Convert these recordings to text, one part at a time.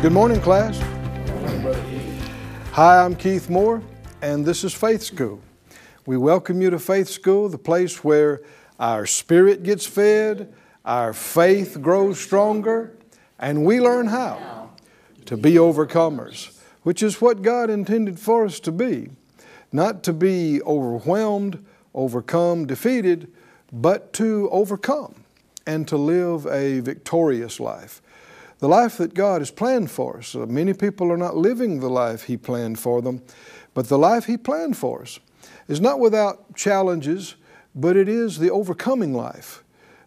Good morning, class. Hi, I'm Keith Moore, and this is Faith School. We welcome you to Faith School, the place where our spirit gets fed, our faith grows stronger, and we learn how to be overcomers, which is what God intended for us to be. Not to be overwhelmed, overcome, defeated, but to overcome and to live a victorious life. The life that God has planned for us. Uh, many people are not living the life He planned for them, but the life He planned for us is not without challenges, but it is the overcoming life.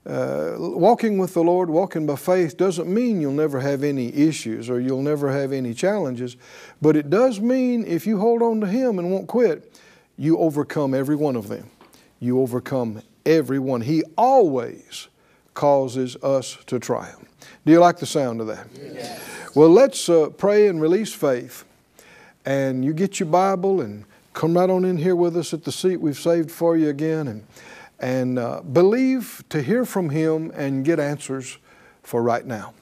Uh, walking with the Lord, walking by faith, doesn't mean you'll never have any issues or you'll never have any challenges, but it does mean if you hold on to Him and won't quit, you overcome every one of them. You overcome every one. He always causes us to triumph. Do you like the sound of that? Yes. Well, let's uh, pray and release faith. And you get your Bible and come right on in here with us at the seat we've saved for you again and, and uh, believe to hear from Him and get answers for right now.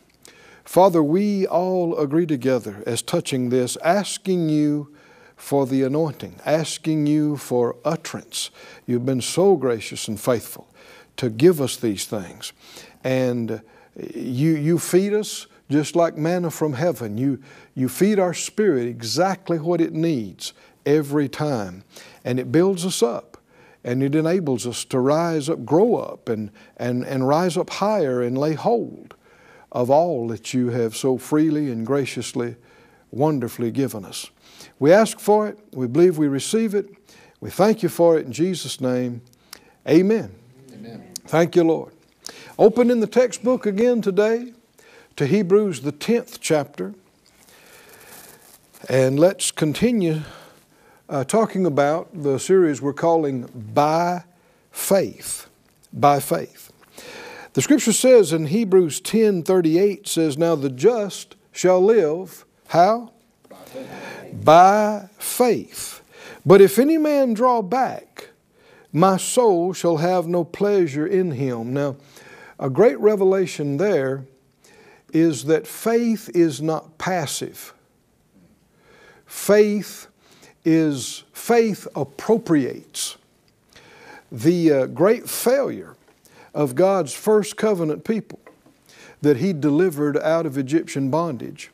Father, we all agree together as touching this, asking you for the anointing, asking you for utterance. You've been so gracious and faithful to give us these things. And you, you feed us just like manna from heaven. You, you feed our spirit exactly what it needs every time. And it builds us up and it enables us to rise up, grow up, and, and, and rise up higher and lay hold of all that you have so freely and graciously, wonderfully given us. We ask for it. We believe we receive it. We thank you for it in Jesus' name. Amen. Thank you, Lord. Open in the textbook again today to Hebrews, the 10th chapter. And let's continue uh, talking about the series we're calling By Faith. By Faith. The scripture says in Hebrews 10 38 says, Now the just shall live, how? By faith. By faith. But if any man draw back, my soul shall have no pleasure in him. Now, a great revelation there is that faith is not passive. Faith is, faith appropriates. The uh, great failure of God's first covenant people that He delivered out of Egyptian bondage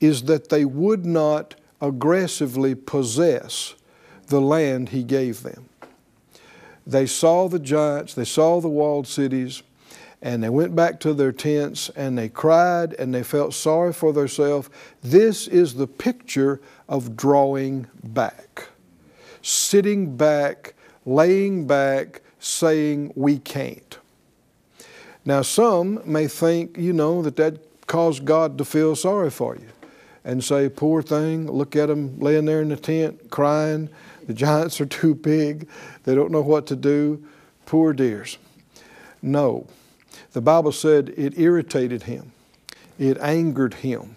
is that they would not aggressively possess the land He gave them. They saw the giants, they saw the walled cities, and they went back to their tents and they cried and they felt sorry for themselves. This is the picture of drawing back, sitting back, laying back, saying, We can't. Now, some may think, you know, that that caused God to feel sorry for you and say, Poor thing, look at them laying there in the tent crying the giants are too big. They don't know what to do. Poor dears. No. The Bible said it irritated him, it angered him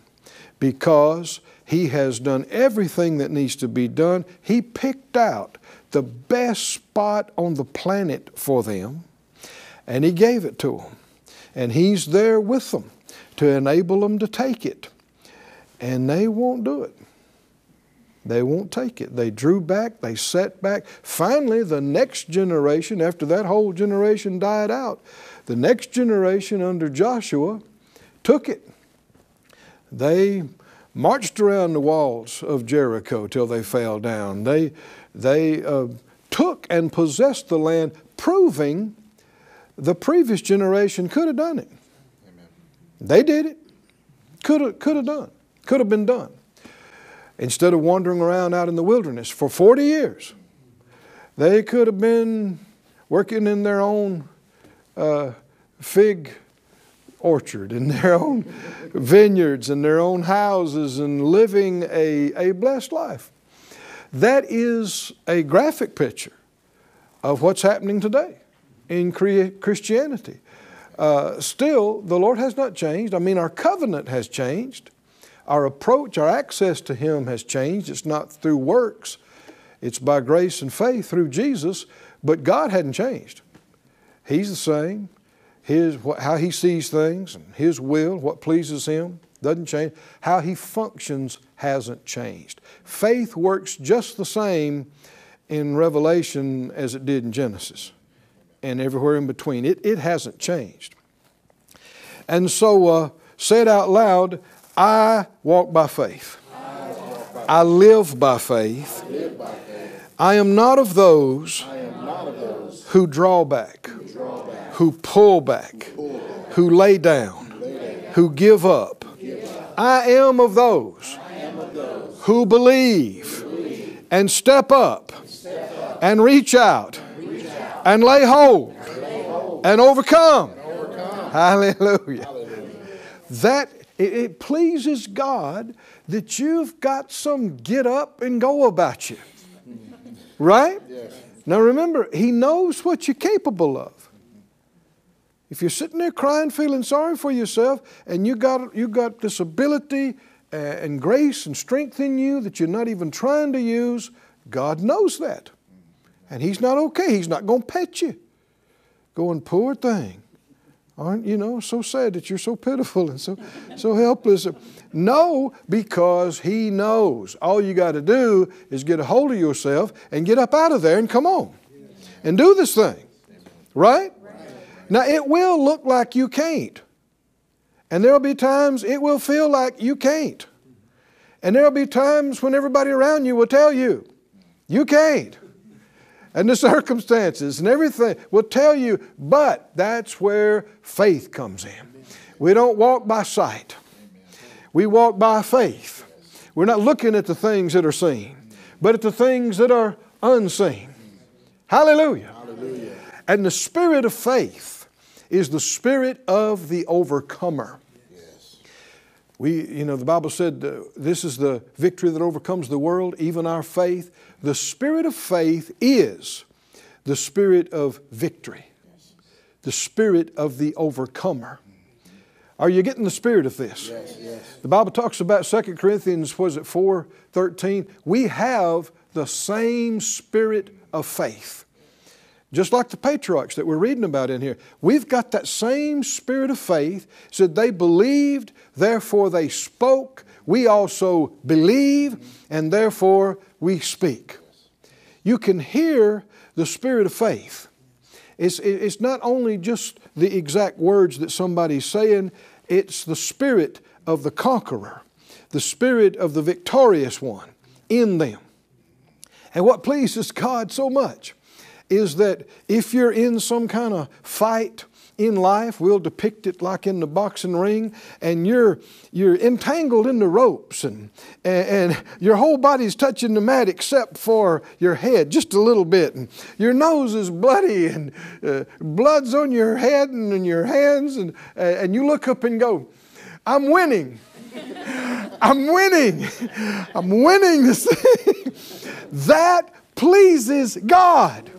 because he has done everything that needs to be done. He picked out the best spot on the planet for them and he gave it to them. And he's there with them to enable them to take it. And they won't do it. They won't take it. They drew back, they set back. Finally, the next generation, after that whole generation died out, the next generation under Joshua took it. They marched around the walls of Jericho till they fell down. They, they uh, took and possessed the land, proving the previous generation could have done it. Amen. They did it. Could have, could have done. Could have been done instead of wandering around out in the wilderness for 40 years. They could have been working in their own uh, fig orchard, in their own vineyards, in their own houses, and living a, a blessed life. That is a graphic picture of what's happening today in Christianity. Uh, still, the Lord has not changed. I mean, our covenant has changed. Our approach, our access to Him has changed. It's not through works, it's by grace and faith through Jesus, but God hadn't changed. He's the same. His, how He sees things, and His will, what pleases Him, doesn't change. How He functions hasn't changed. Faith works just the same in Revelation as it did in Genesis and everywhere in between. It, it hasn't changed. And so, uh, say it out loud I walk by faith. I live by faith. I am not of those who draw back, who pull back, who lay down, who give up. I am of those who believe and step up and reach out and lay hold and overcome. Hallelujah. That it pleases God that you've got some get up and go about you. Right? Yes. Now remember, He knows what you're capable of. If you're sitting there crying, feeling sorry for yourself, and you got you got this ability uh, and grace and strength in you that you're not even trying to use, God knows that, and He's not okay. He's not going to pet you. Going, poor thing. Aren't you know so sad that you're so pitiful and so so helpless? No, because he knows. All you got to do is get a hold of yourself and get up out of there and come on and do this thing. Right? Now it will look like you can't. And there'll be times it will feel like you can't. And there'll be times when everybody around you will tell you, you can't and the circumstances and everything will tell you, but that's where faith comes in. We don't walk by sight, we walk by faith. We're not looking at the things that are seen, but at the things that are unseen. Hallelujah. Hallelujah. And the spirit of faith is the spirit of the overcomer. We, you know, the Bible said uh, this is the victory that overcomes the world, even our faith. The spirit of faith is the spirit of victory, the spirit of the overcomer. Are you getting the spirit of this? Yes, yes. The Bible talks about 2 Corinthians, was it 4 13? We have the same spirit of faith. Just like the patriarchs that we're reading about in here. We've got that same spirit of faith. Said they believed, therefore they spoke. We also believe, and therefore we speak. You can hear the spirit of faith. It's, it's not only just the exact words that somebody's saying, it's the spirit of the conqueror, the spirit of the victorious one in them. And what pleases God so much is that if you're in some kind of fight in life, we'll depict it like in the boxing ring, and you're, you're entangled in the ropes, and, and, and your whole body's touching the mat except for your head, just a little bit, and your nose is bloody, and uh, blood's on your head and in your hands, and, uh, and you look up and go, I'm winning. I'm winning. I'm winning this thing. that pleases God.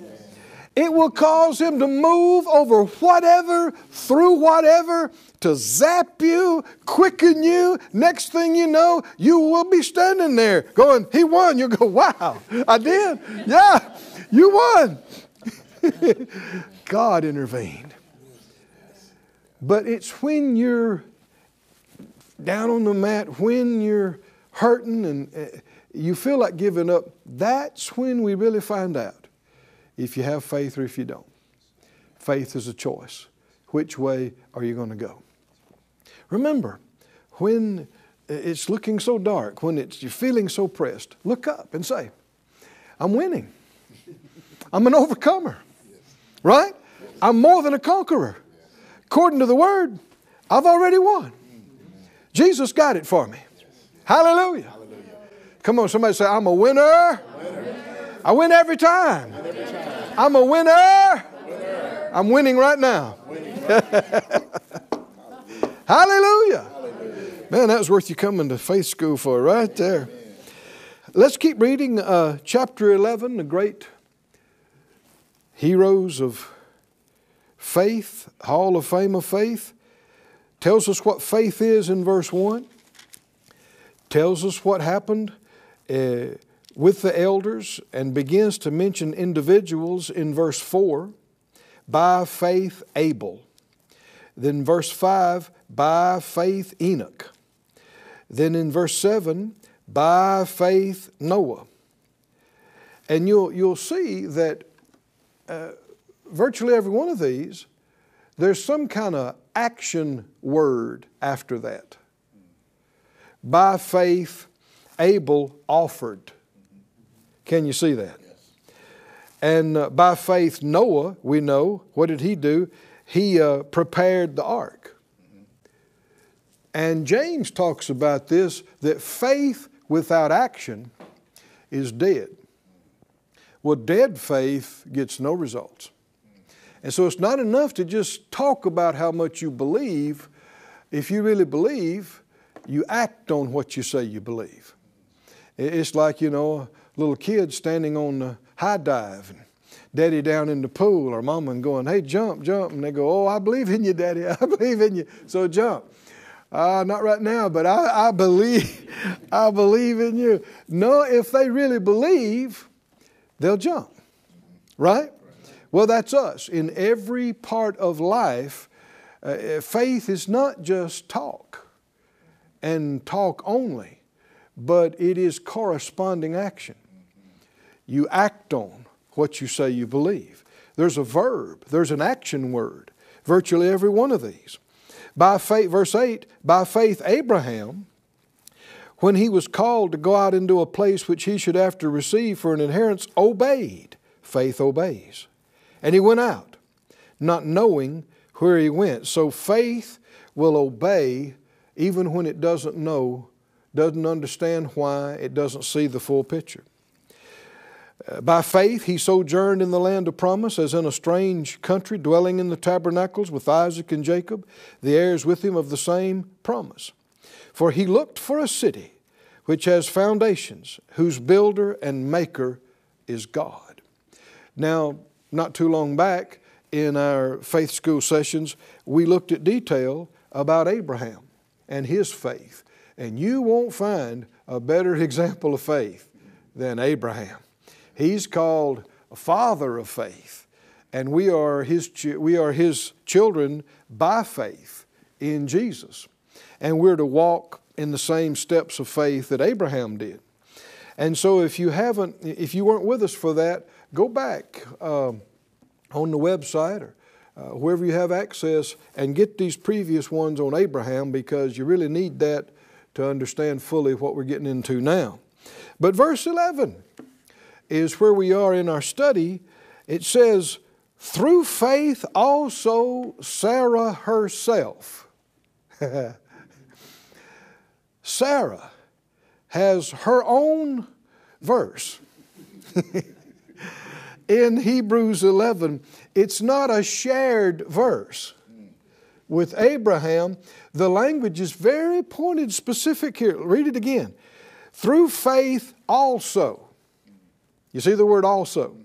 It will cause him to move over whatever, through whatever, to zap you, quicken you. Next thing you know, you will be standing there going, He won. You'll go, Wow, I did. Yeah, you won. God intervened. But it's when you're down on the mat, when you're hurting and uh, you feel like giving up, that's when we really find out if you have faith or if you don't. Faith is a choice. Which way are you going to go? Remember, when it's looking so dark, when it's, you're feeling so pressed, look up and say, I'm winning. I'm an overcomer. Right? I'm more than a conqueror. According to the word, I've already won. Jesus got it for me. Hallelujah. Come on, somebody say, I'm a winner. I win every time. I'm a winner. winner. I'm winning right now. Winning. Hallelujah. Hallelujah. Man, that was worth you coming to faith school for right there. Let's keep reading uh, chapter 11, the great heroes of faith, Hall of Fame of Faith. Tells us what faith is in verse 1. Tells us what happened. Uh, with the elders and begins to mention individuals in verse 4 by faith Abel. Then verse 5 by faith Enoch. Then in verse 7, by faith Noah. And you'll, you'll see that uh, virtually every one of these, there's some kind of action word after that. By faith, Abel offered. Can you see that? And uh, by faith, Noah, we know, what did he do? He uh, prepared the ark. And James talks about this that faith without action is dead. Well, dead faith gets no results. And so it's not enough to just talk about how much you believe. If you really believe, you act on what you say you believe. It's like, you know, little kid standing on the high dive and daddy down in the pool or mama and going, hey, jump, jump. And they go, oh, I believe in you, daddy. I believe in you. So jump. Uh, not right now, but I, I believe, I believe in you. No, if they really believe, they'll jump. Right? Well, that's us. In every part of life, uh, faith is not just talk and talk only, but it is corresponding action. You act on what you say you believe. There's a verb, there's an action word, virtually every one of these. By faith, verse 8, by faith, Abraham, when he was called to go out into a place which he should after receive for an inheritance, obeyed. Faith obeys. And he went out, not knowing where he went. So faith will obey even when it doesn't know, doesn't understand why, it doesn't see the full picture. Uh, by faith, he sojourned in the land of promise as in a strange country, dwelling in the tabernacles with Isaac and Jacob, the heirs with him of the same promise. For he looked for a city which has foundations, whose builder and maker is God. Now, not too long back in our faith school sessions, we looked at detail about Abraham and his faith. And you won't find a better example of faith than Abraham. He's called a father of faith, and we are his, we are his children by faith in Jesus. And we're to walk in the same steps of faith that Abraham did. And so if you haven't, if you weren't with us for that, go back uh, on the website or uh, wherever you have access and get these previous ones on Abraham because you really need that to understand fully what we're getting into now. But verse 11 is where we are in our study. It says, through faith also Sarah herself. Sarah has her own verse. in Hebrews 11, it's not a shared verse. With Abraham, the language is very pointed, specific here. Read it again. Through faith also. You see the word also.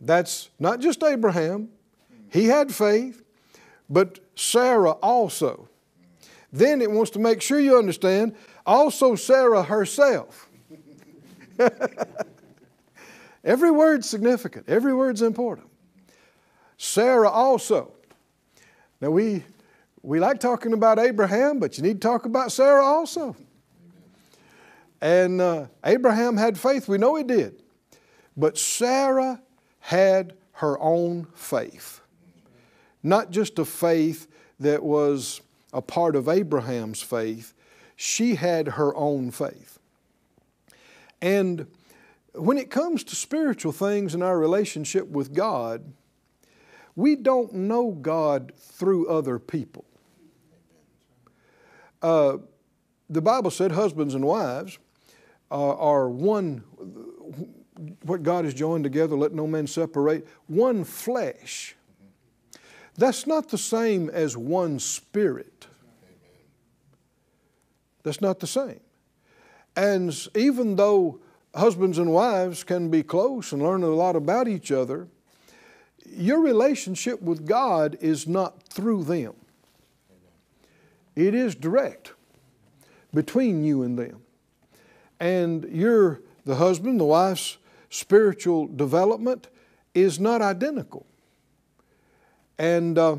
That's not just Abraham, he had faith, but Sarah also. Then it wants to make sure you understand also Sarah herself. Every word's significant, every word's important. Sarah also. Now we we like talking about Abraham, but you need to talk about Sarah also. And uh, Abraham had faith, we know he did. But Sarah had her own faith. Not just a faith that was a part of Abraham's faith, she had her own faith. And when it comes to spiritual things in our relationship with God, we don't know God through other people. Uh, the Bible said husbands and wives are, are one what God has joined together, let no man separate. One flesh. That's not the same as one spirit. That's not the same. And even though husbands and wives can be close and learn a lot about each other, your relationship with God is not through them. It is direct between you and them. And you're the husband, the wife's spiritual development is not identical. And uh,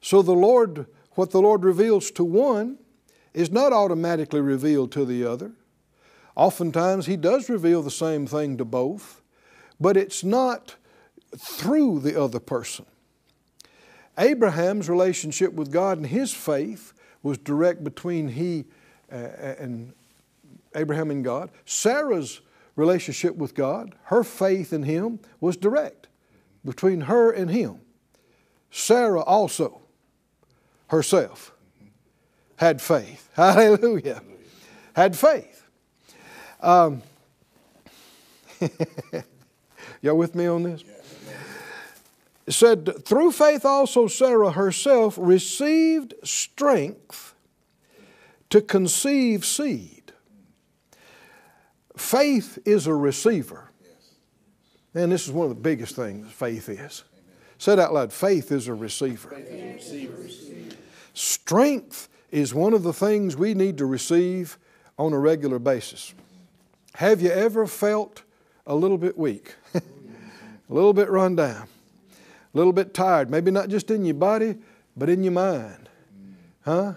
so the Lord, what the Lord reveals to one, is not automatically revealed to the other. Oftentimes, He does reveal the same thing to both, but it's not through the other person. Abraham's relationship with God and his faith was direct between he uh, and Abraham and God. Sarah's relationship with God, her faith in him was direct between her and him. Sarah also herself had faith. Hallelujah. Had faith. Um, y'all with me on this? Said, through faith also Sarah herself received strength to conceive seed. Faith is a receiver. And this is one of the biggest things faith is. Say it out loud faith is a receiver. Strength is one of the things we need to receive on a regular basis. Have you ever felt a little bit weak, a little bit run down? a little bit tired, maybe not just in your body, but in your mind. Huh? A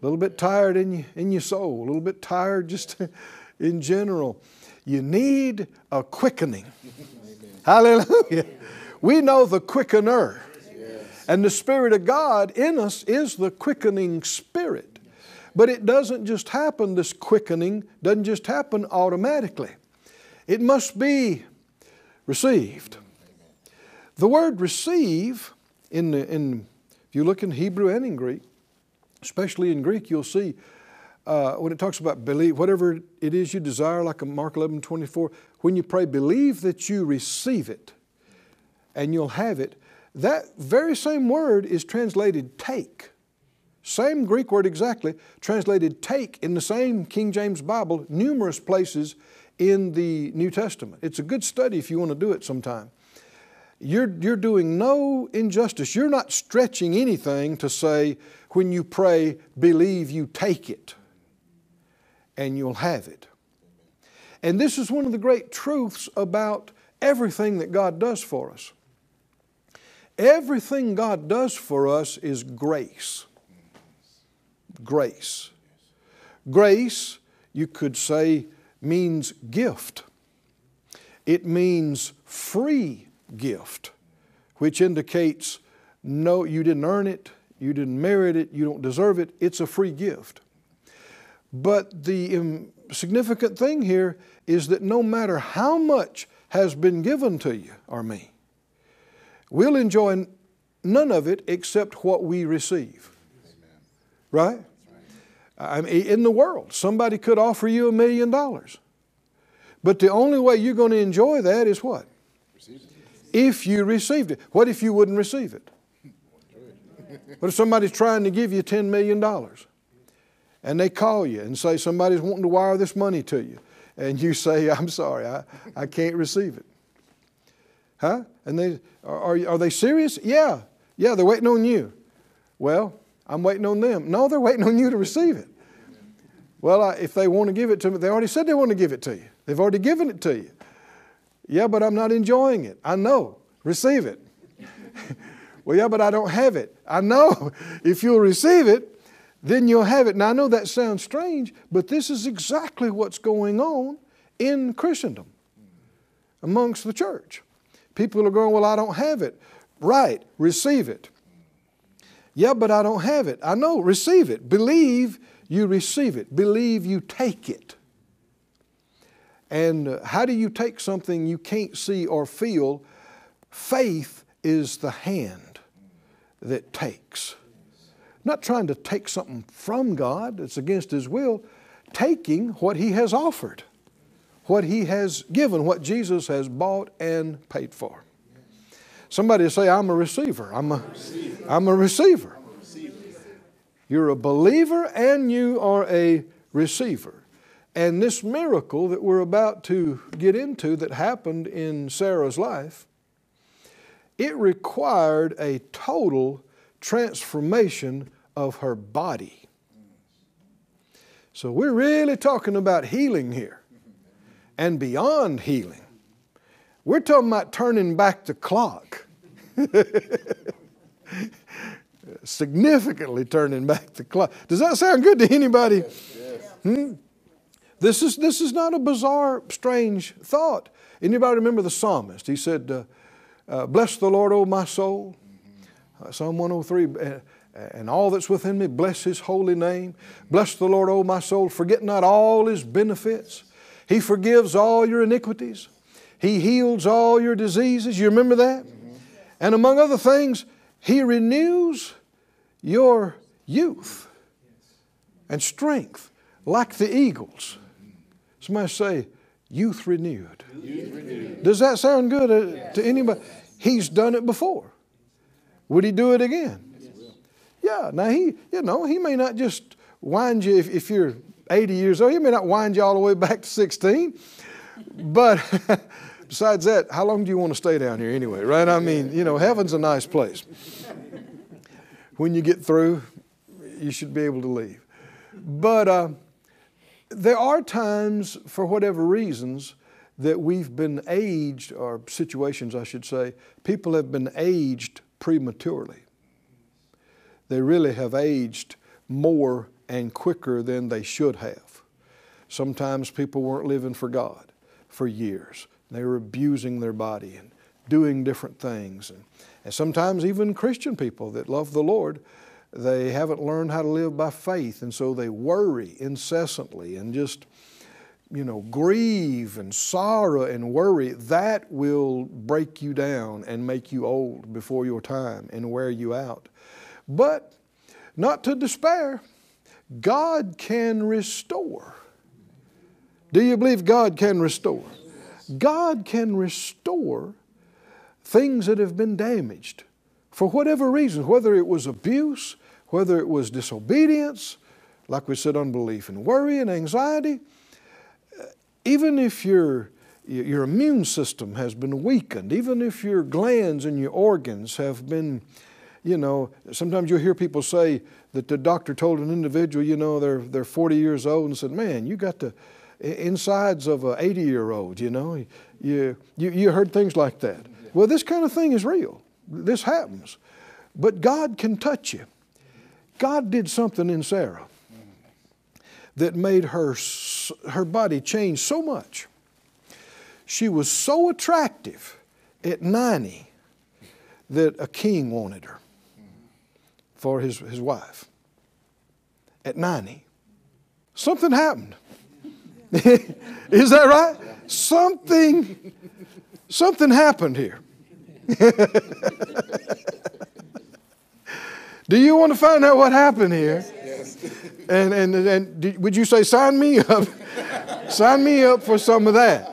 little bit tired in, you, in your soul, a little bit tired just in general. You need a quickening. Hallelujah. We know the quickener. And the Spirit of God in us is the quickening Spirit. But it doesn't just happen, this quickening doesn't just happen automatically. It must be received. The word receive, in, in, if you look in Hebrew and in Greek, especially in Greek, you'll see uh, when it talks about believe, whatever it is you desire, like Mark 11 24, when you pray, believe that you receive it and you'll have it. That very same word is translated take. Same Greek word exactly, translated take in the same King James Bible, numerous places in the New Testament. It's a good study if you want to do it sometime you're, you're doing no injustice. You're not stretching anything to say, when you pray, believe you take it and you'll have it. And this is one of the great truths about everything that God does for us. Everything God does for us is grace. Grace. Grace, you could say, means gift. It means free gift, which indicates no, you didn't earn it, you didn't merit it, you don't deserve it. It's a free gift. But the significant thing here is that no matter how much has been given to you or me, we'll enjoy none of it except what we receive. Right? I mean, in the world, somebody could offer you a million dollars. But the only way you're going to enjoy that is what? if you received it. What if you wouldn't receive it? What if somebody's trying to give you $10 million and they call you and say somebody's wanting to wire this money to you and you say, I'm sorry, I, I can't receive it? Huh? And they, are, are they serious? Yeah. Yeah, they're waiting on you. Well, I'm waiting on them. No, they're waiting on you to receive it. Well, I, if they want to give it to me, they already said they want to give it to you. They've already given it to you. Yeah, but I'm not enjoying it. I know. Receive it. well, yeah, but I don't have it. I know. If you'll receive it, then you'll have it. Now, I know that sounds strange, but this is exactly what's going on in Christendom amongst the church. People are going, Well, I don't have it. Right, receive it. Yeah, but I don't have it. I know, receive it. Believe you receive it. Believe you take it. And uh, how do you take something you can't see or feel? Faith is the hand that takes. Not trying to take something from God that's against His will, taking what He has offered, what He has given, what Jesus has bought and paid for. Somebody say, I'm a receiver. I'm a, I'm a receiver. You're a believer and you are a receiver. And this miracle that we're about to get into that happened in Sarah's life, it required a total transformation of her body. So we're really talking about healing here and beyond healing. We're talking about turning back the clock. significantly turning back the clock. Does that sound good to anybody? Yes, yes. Hmm? This is, this is not a bizarre, strange thought. Anybody remember the psalmist? He said, uh, uh, Bless the Lord, O my soul. Uh, Psalm 103, uh, and all that's within me, bless his holy name. Bless the Lord, O my soul. Forget not all his benefits. He forgives all your iniquities. He heals all your diseases. You remember that? Mm-hmm. And among other things, He renews your youth and strength like the eagles. Somebody say, youth renewed. Youth renewed. Does that sound good uh, to anybody? He's done it before. Would he do it again? Yeah. Now he, you know, he may not just wind you if, if you're 80 years old. He may not wind you all the way back to 16. But besides that, how long do you want to stay down here anyway, right? I mean, you know, heaven's a nice place. When you get through, you should be able to leave. But uh, there are times, for whatever reasons, that we've been aged, or situations, I should say, people have been aged prematurely. They really have aged more and quicker than they should have. Sometimes people weren't living for God for years. They were abusing their body and doing different things. And, and sometimes even Christian people that love the Lord they haven't learned how to live by faith, and so they worry incessantly and just, you know, grieve and sorrow and worry. That will break you down and make you old before your time and wear you out. But not to despair, God can restore. Do you believe God can restore? God can restore things that have been damaged for whatever reason, whether it was abuse, whether it was disobedience, like we said, unbelief and worry and anxiety, even if your, your immune system has been weakened, even if your glands and your organs have been, you know, sometimes you'll hear people say that the doctor told an individual, you know, they're, they're 40 years old and said, man, you got the insides of an 80 year old, you know. You, you, you heard things like that. Well, this kind of thing is real. This happens. But God can touch you. God did something in Sarah that made her, her body change so much. She was so attractive at 90 that a king wanted her for his, his wife. At 90. Something happened. Is that right? Something, something happened here. Do you want to find out what happened here? Yes. And, and, and did, would you say, sign me up? sign me up for some of that.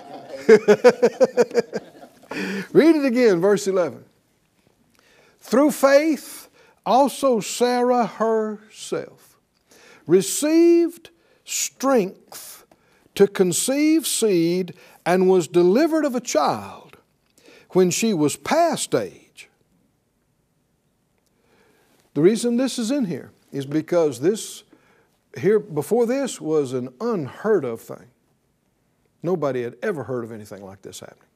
Read it again, verse 11. Through faith, also Sarah herself received strength to conceive seed and was delivered of a child when she was past age the reason this is in here is because this, here before this, was an unheard of thing. Nobody had ever heard of anything like this happening.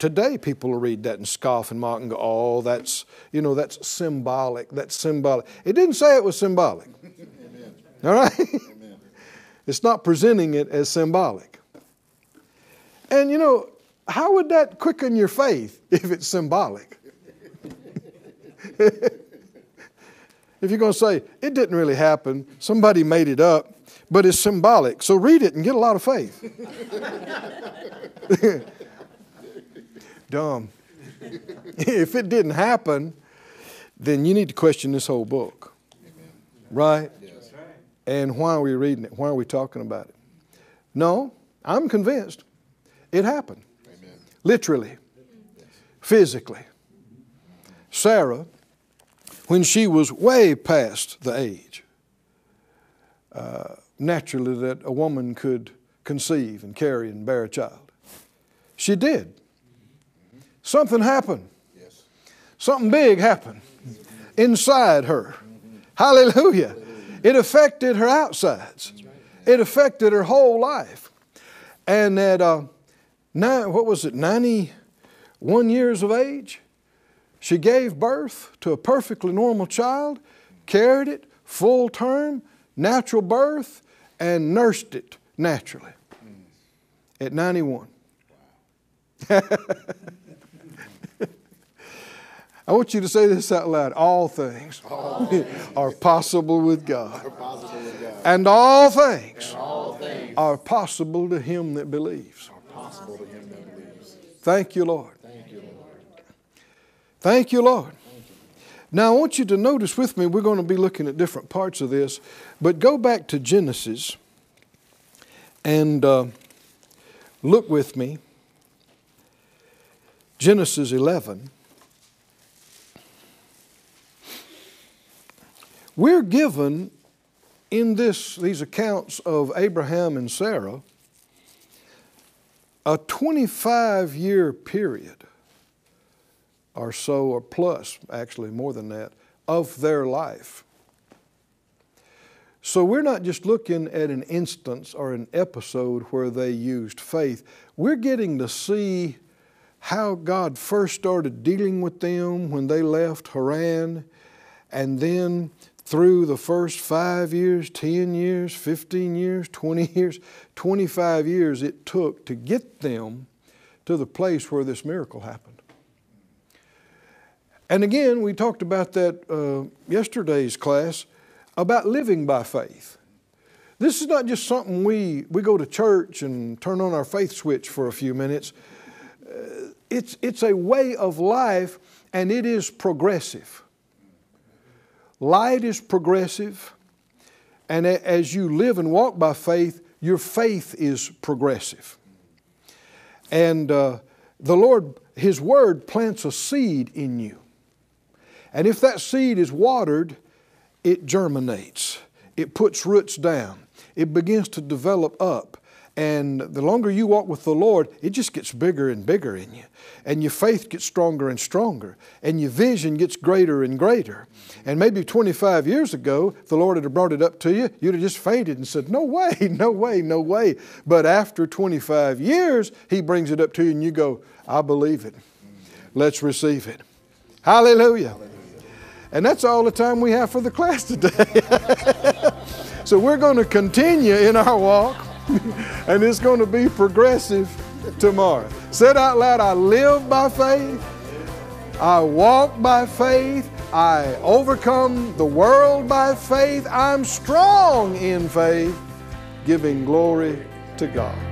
Today, people will read that and scoff and mock and go, oh, that's, you know, that's symbolic. That's symbolic. It didn't say it was symbolic. Amen. All right? Amen. It's not presenting it as symbolic. And, you know, how would that quicken your faith if it's symbolic? if you're going to say, it didn't really happen, somebody made it up, but it's symbolic, so read it and get a lot of faith. Dumb. if it didn't happen, then you need to question this whole book. Right? Yes. And why are we reading it? Why are we talking about it? No, I'm convinced it happened. Amen. Literally, physically. Sarah when she was way past the age, uh, naturally, that a woman could conceive and carry and bear a child. She did. Something happened. Yes. Something big happened inside her. Hallelujah. It affected her outsides. It affected her whole life. And at uh, nine, what was it, 91 years of age, She gave birth to a perfectly normal child, carried it full term, natural birth, and nursed it naturally at 91. I want you to say this out loud. All things, all things. are possible with God. Possible with God. And, all things, and all things are possible to him that believes. Him that believes. Thank you, Lord. Thank you, Lord. Thank you, Lord. Now, I want you to notice with me, we're going to be looking at different parts of this, but go back to Genesis and uh, look with me. Genesis 11. We're given in this, these accounts of Abraham and Sarah a 25 year period or so, or plus, actually more than that, of their life. So we're not just looking at an instance or an episode where they used faith. We're getting to see how God first started dealing with them when they left Haran, and then through the first five years, 10 years, 15 years, 20 years, 25 years it took to get them to the place where this miracle happened. And again, we talked about that uh, yesterday's class about living by faith. This is not just something we, we go to church and turn on our faith switch for a few minutes. Uh, it's, it's a way of life and it is progressive. Light is progressive, and as you live and walk by faith, your faith is progressive. And uh, the Lord, His Word plants a seed in you. And if that seed is watered, it germinates, it puts roots down, it begins to develop up. And the longer you walk with the Lord, it just gets bigger and bigger in you. And your faith gets stronger and stronger. And your vision gets greater and greater. And maybe 25 years ago, the Lord had brought it up to you, you'd have just fainted and said, No way, no way, no way. But after 25 years, He brings it up to you and you go, I believe it. Let's receive it. Hallelujah. And that's all the time we have for the class today. so we're going to continue in our walk. and it's going to be progressive tomorrow. Said out loud, I live by faith, I walk by faith, I overcome the world by faith, I'm strong in faith, giving glory to God.